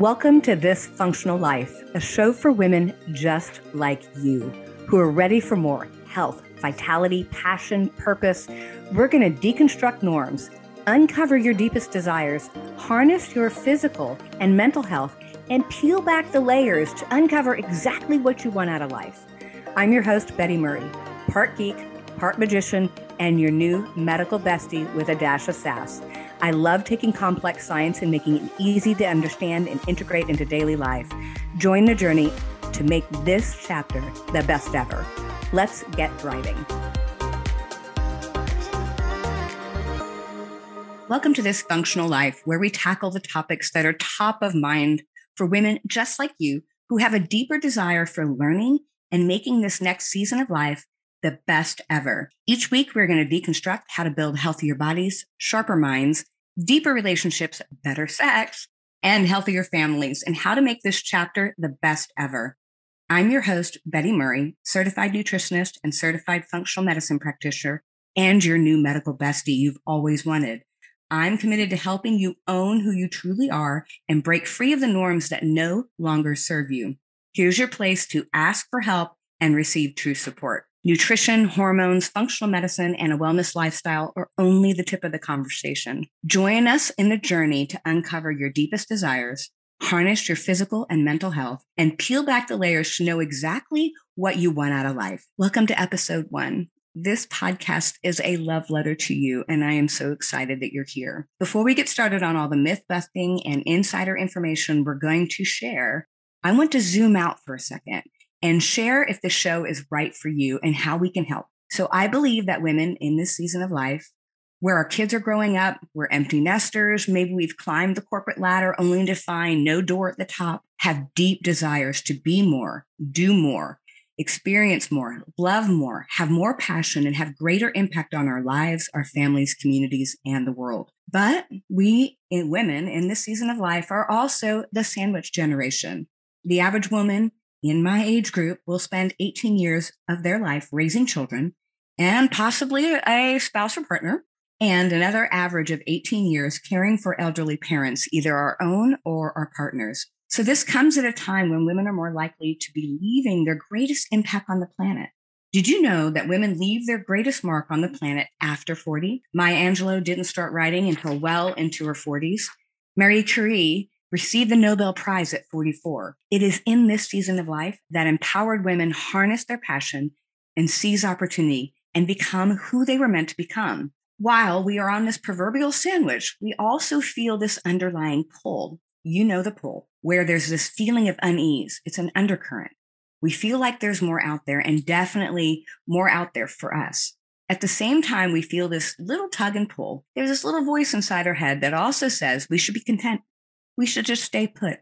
Welcome to This Functional Life, a show for women just like you who are ready for more health, vitality, passion, purpose. We're going to deconstruct norms, uncover your deepest desires, harness your physical and mental health, and peel back the layers to uncover exactly what you want out of life. I'm your host, Betty Murray, part geek, part magician, and your new medical bestie with a dash of sass. I love taking complex science and making it easy to understand and integrate into daily life. Join the journey to make this chapter the best ever. Let's get thriving. Welcome to this functional life where we tackle the topics that are top of mind for women just like you who have a deeper desire for learning and making this next season of life the best ever. Each week, we're going to deconstruct how to build healthier bodies, sharper minds, deeper relationships, better sex, and healthier families, and how to make this chapter the best ever. I'm your host, Betty Murray, certified nutritionist and certified functional medicine practitioner, and your new medical bestie you've always wanted. I'm committed to helping you own who you truly are and break free of the norms that no longer serve you. Here's your place to ask for help and receive true support. Nutrition, hormones, functional medicine, and a wellness lifestyle are only the tip of the conversation. Join us in the journey to uncover your deepest desires, harness your physical and mental health, and peel back the layers to know exactly what you want out of life. Welcome to episode one. This podcast is a love letter to you, and I am so excited that you're here. Before we get started on all the myth busting and insider information we're going to share, I want to zoom out for a second and share if the show is right for you and how we can help. So I believe that women in this season of life, where our kids are growing up, we're empty nesters, maybe we've climbed the corporate ladder only to find no door at the top, have deep desires to be more, do more, experience more, love more, have more passion, and have greater impact on our lives, our families, communities, and the world. But we eh, women in this season of life are also the sandwich generation. The average woman in my age group will spend 18 years of their life raising children and possibly a spouse or partner, and another average of 18 years caring for elderly parents, either our own or our partners. So this comes at a time when women are more likely to be leaving their greatest impact on the planet. Did you know that women leave their greatest mark on the planet after 40? Maya Angelou didn't start writing until well into her 40s. Marie Curie received the Nobel Prize at 44. It is in this season of life that empowered women harness their passion and seize opportunity and become who they were meant to become. While we are on this proverbial sandwich, we also feel this underlying pull. You know the pull, where there's this feeling of unease. It's an undercurrent. We feel like there's more out there and definitely more out there for us. At the same time, we feel this little tug and pull. There's this little voice inside our head that also says we should be content we should just stay put.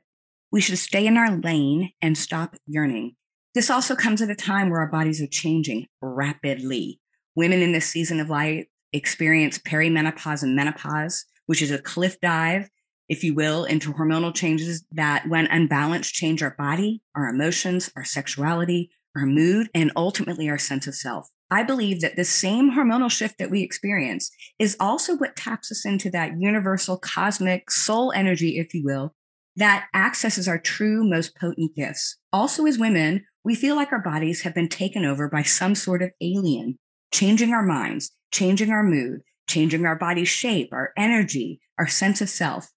We should stay in our lane and stop yearning. This also comes at a time where our bodies are changing rapidly. Women in this season of life experience perimenopause and menopause, which is a cliff dive, if you will, into hormonal changes that, when unbalanced, change our body, our emotions, our sexuality, our mood, and ultimately our sense of self. I believe that the same hormonal shift that we experience is also what taps us into that universal cosmic soul energy, if you will, that accesses our true, most potent gifts. Also, as women, we feel like our bodies have been taken over by some sort of alien, changing our minds, changing our mood, changing our body shape, our energy, our sense of self.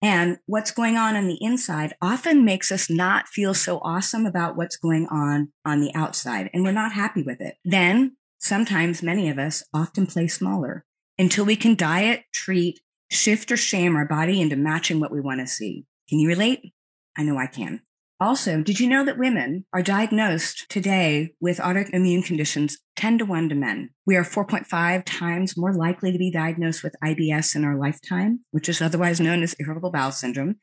And what's going on on the inside often makes us not feel so awesome about what's going on on the outside. And we're not happy with it. Then sometimes many of us often play smaller until we can diet, treat, shift or shame our body into matching what we want to see. Can you relate? I know I can. Also, did you know that women are diagnosed today with autoimmune conditions 10 to 1 to men? We are 4.5 times more likely to be diagnosed with IBS in our lifetime, which is otherwise known as irritable bowel syndrome.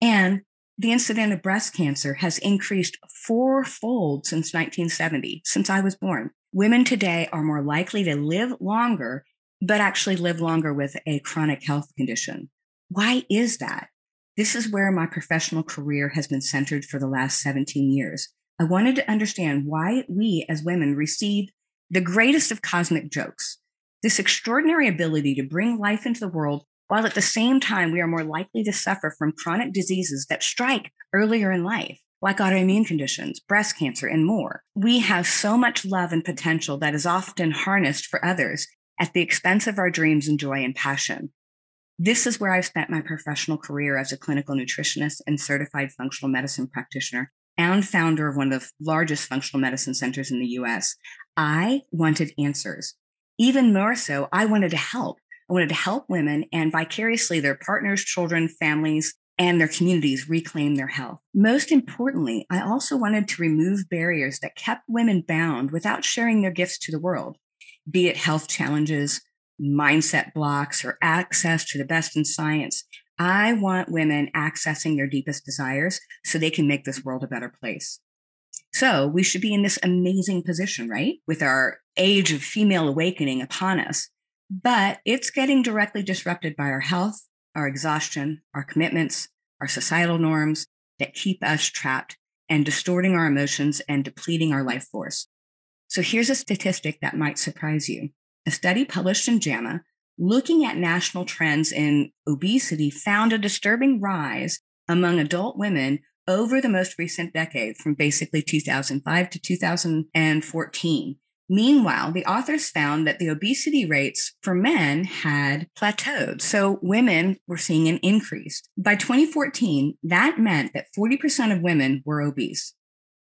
And the incident of breast cancer has increased fourfold since 1970, since I was born. Women today are more likely to live longer, but actually live longer with a chronic health condition. Why is that? This is where my professional career has been centered for the last 17 years. I wanted to understand why we as women receive the greatest of cosmic jokes, this extraordinary ability to bring life into the world while at the same time, we are more likely to suffer from chronic diseases that strike earlier in life, like autoimmune conditions, breast cancer, and more. We have so much love and potential that is often harnessed for others at the expense of our dreams and joy and passion. This is where I've spent my professional career as a clinical nutritionist and certified functional medicine practitioner and founder of one of the largest functional medicine centers in the US. I wanted answers. Even more so, I wanted to help. I wanted to help women and vicariously their partners, children, families, and their communities reclaim their health. Most importantly, I also wanted to remove barriers that kept women bound without sharing their gifts to the world, be it health challenges, mindset blocks, or access to the best in science. I want women accessing their deepest desires so they can make this world a better place. So we should be in this amazing position, right? With our age of female awakening upon us. But it's getting directly disrupted by our health, our exhaustion, our commitments, our societal norms that keep us trapped and distorting our emotions and depleting our life force. So here's a statistic that might surprise you. A study published in JAMA looking at national trends in obesity found a disturbing rise among adult women over the most recent decade from basically 2005 to 2014. Meanwhile, the authors found that the obesity rates for men had plateaued. So women were seeing an increase. By 2014, that meant that 40% of women were obese.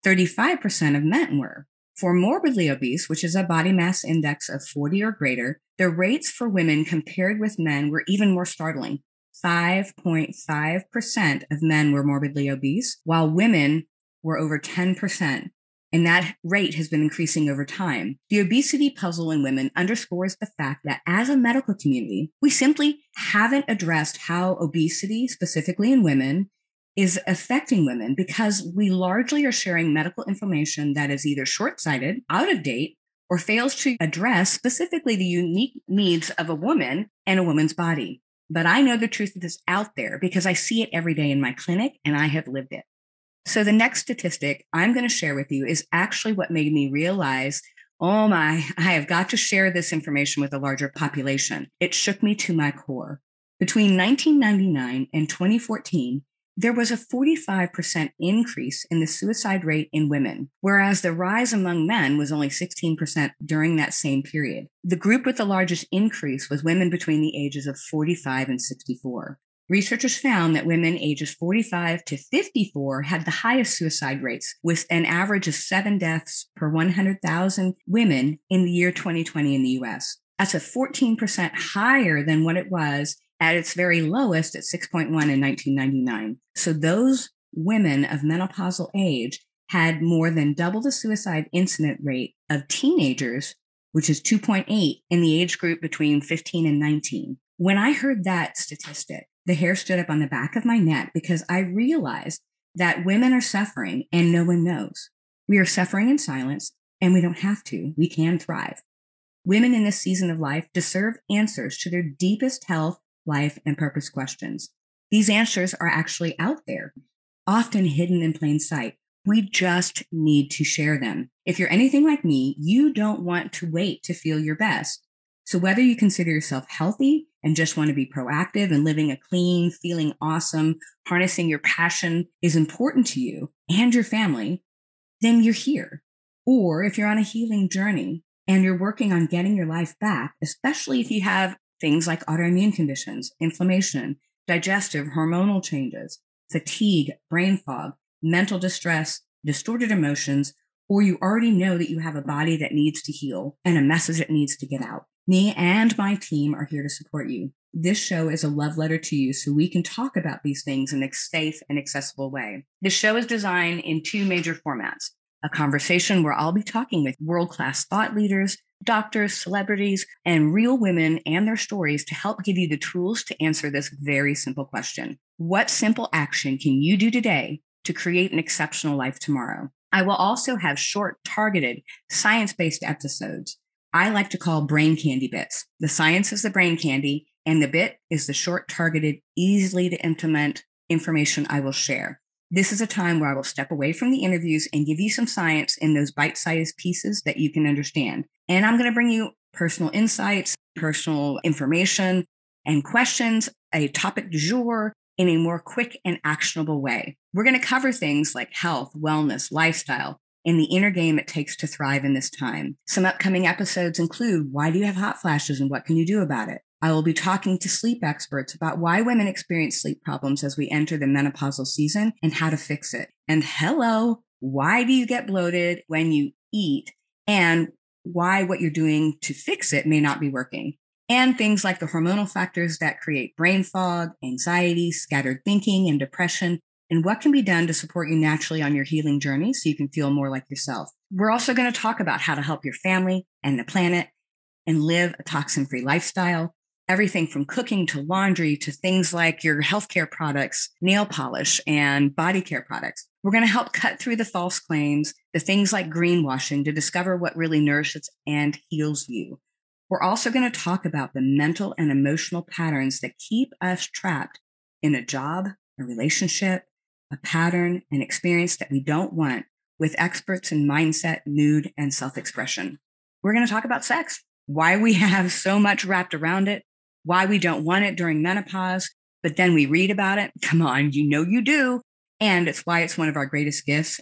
35% of men were. For morbidly obese, which is a body mass index of 40 or greater, the rates for women compared with men were even more startling. 5.5% of men were morbidly obese, while women were over 10%. And that rate has been increasing over time. The obesity puzzle in women underscores the fact that as a medical community, we simply haven't addressed how obesity, specifically in women, is affecting women because we largely are sharing medical information that is either short sighted, out of date, or fails to address specifically the unique needs of a woman and a woman's body. But I know the truth is out there because I see it every day in my clinic and I have lived it. So the next statistic I'm going to share with you is actually what made me realize oh my, I have got to share this information with a larger population. It shook me to my core. Between 1999 and 2014, there was a 45% increase in the suicide rate in women, whereas the rise among men was only 16% during that same period. The group with the largest increase was women between the ages of 45 and 64. Researchers found that women ages 45 to 54 had the highest suicide rates, with an average of seven deaths per 100,000 women in the year 2020 in the US. That's a 14% higher than what it was at its very lowest at 6.1 in 1999. So those women of menopausal age had more than double the suicide incident rate of teenagers, which is 2.8 in the age group between 15 and 19. When I heard that statistic, the hair stood up on the back of my neck because I realized that women are suffering and no one knows. We are suffering in silence and we don't have to. We can thrive. Women in this season of life deserve answers to their deepest health life, and purpose questions. These answers are actually out there, often hidden in plain sight. We just need to share them. If you're anything like me, you don't want to wait to feel your best. So whether you consider yourself healthy and just want to be proactive and living a clean, feeling awesome, harnessing your passion is important to you and your family, then you're here. Or if you're on a healing journey and you're working on getting your life back, especially if you have things like autoimmune conditions, inflammation, digestive, hormonal changes, fatigue, brain fog, mental distress, distorted emotions, or you already know that you have a body that needs to heal and a message that needs to get out. Me and my team are here to support you. This show is a love letter to you so we can talk about these things in a safe and accessible way. This show is designed in two major formats a conversation where I'll be talking with world class thought leaders, doctors, celebrities, and real women and their stories to help give you the tools to answer this very simple question. What simple action can you do today to create an exceptional life tomorrow? I will also have short, targeted, science based episodes I like to call brain candy bits. The science is the brain candy, and the bit is the short, targeted, easily to implement information I will share. This is a time where I will step away from the interviews and give you some science in those bite sized pieces that you can understand. And I'm going to bring you personal insights, personal information, and questions, a topic du jour in a more quick and actionable way. We're going to cover things like health, wellness, lifestyle, and the inner game it takes to thrive in this time. Some upcoming episodes include why do you have hot flashes and what can you do about it? I will be talking to sleep experts about why women experience sleep problems as we enter the menopausal season and how to fix it. And hello, why do you get bloated when you eat and why what you're doing to fix it may not be working? And things like the hormonal factors that create brain fog, anxiety, scattered thinking, and depression, and what can be done to support you naturally on your healing journey so you can feel more like yourself. We're also going to talk about how to help your family and the planet and live a toxin free lifestyle everything from cooking to laundry to things like your healthcare products, nail polish, and body care products. We're going to help cut through the false claims, the things like greenwashing to discover what really nourishes and heals you. We're also going to talk about the mental and emotional patterns that keep us trapped in a job, a relationship, a pattern, an experience that we don't want with experts in mindset, mood, and self expression. We're going to talk about sex, why we have so much wrapped around it, why we don't want it during menopause, but then we read about it. Come on, you know you do. And it's why it's one of our greatest gifts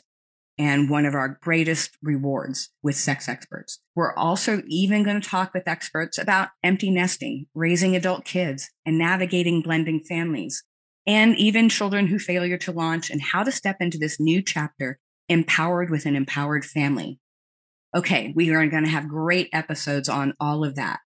and one of our greatest rewards with sex experts. We're also even going to talk with experts about empty nesting, raising adult kids, and navigating blending families, and even children who failure to launch and how to step into this new chapter empowered with an empowered family. Okay, we are going to have great episodes on all of that.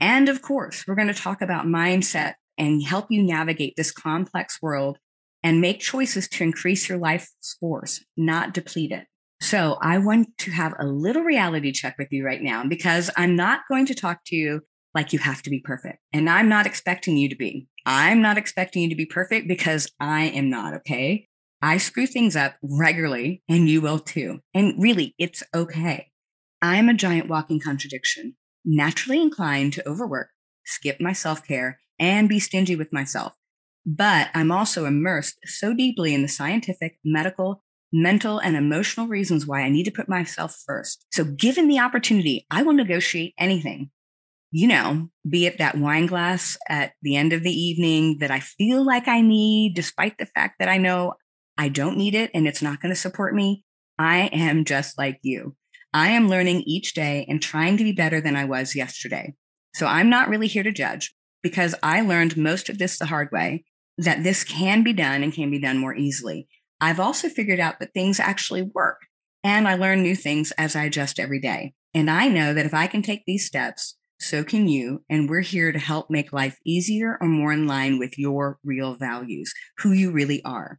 And of course, we're going to talk about mindset and help you navigate this complex world and make choices to increase your life's force, not deplete it. So I want to have a little reality check with you right now because I'm not going to talk to you like you have to be perfect. And I'm not expecting you to be. I'm not expecting you to be perfect because I am not. Okay. I screw things up regularly and you will too. And really, it's okay. I'm a giant walking contradiction naturally inclined to overwork, skip my self care, and be stingy with myself. But I'm also immersed so deeply in the scientific, medical, mental, and emotional reasons why I need to put myself first. So, given the opportunity, I will negotiate anything. You know, be it that wine glass at the end of the evening that I feel like I need, despite the fact that I know I don't need it and it's not going to support me. I am just like you. I am learning each day and trying to be better than I was yesterday. So I'm not really here to judge because I learned most of this the hard way that this can be done and can be done more easily. I've also figured out that things actually work and I learn new things as I adjust every day. And I know that if I can take these steps, so can you. And we're here to help make life easier or more in line with your real values, who you really are.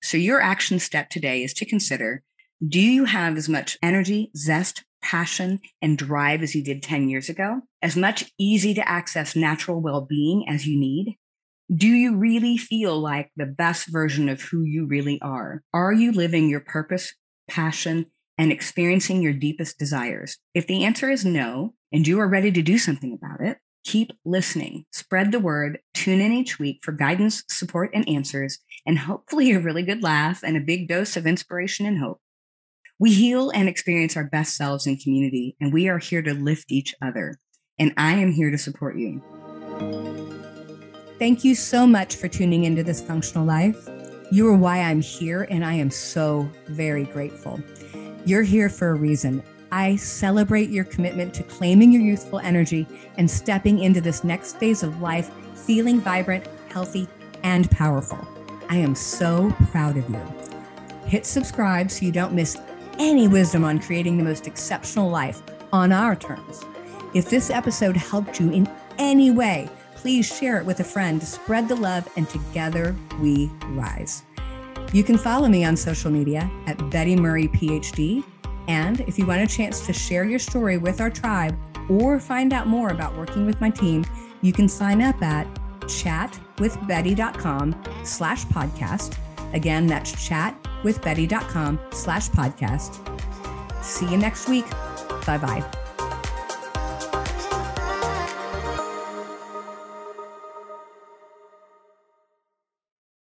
So your action step today is to consider do you have as much energy, zest, passion, and drive as you did 10 years ago? As much easy to access natural well being as you need? Do you really feel like the best version of who you really are? Are you living your purpose, passion, and experiencing your deepest desires? If the answer is no, and you are ready to do something about it, keep listening, spread the word, tune in each week for guidance, support, and answers, and hopefully a really good laugh and a big dose of inspiration and hope. We heal and experience our best selves in community, and we are here to lift each other. And I am here to support you. Thank you so much for tuning into this functional life. You are why I'm here, and I am so very grateful. You're here for a reason. I celebrate your commitment to claiming your youthful energy and stepping into this next phase of life feeling vibrant, healthy, and powerful. I am so proud of you. Hit subscribe so you don't miss any wisdom on creating the most exceptional life on our terms. If this episode helped you in any way, please share it with a friend to spread the love and together we rise. You can follow me on social media at Betty Murray PhD. And if you want a chance to share your story with our tribe or find out more about working with my team, you can sign up at chatwithbetty.com slash podcast. Again, that's chatwithbetty.com slash podcast. See you next week. Bye bye.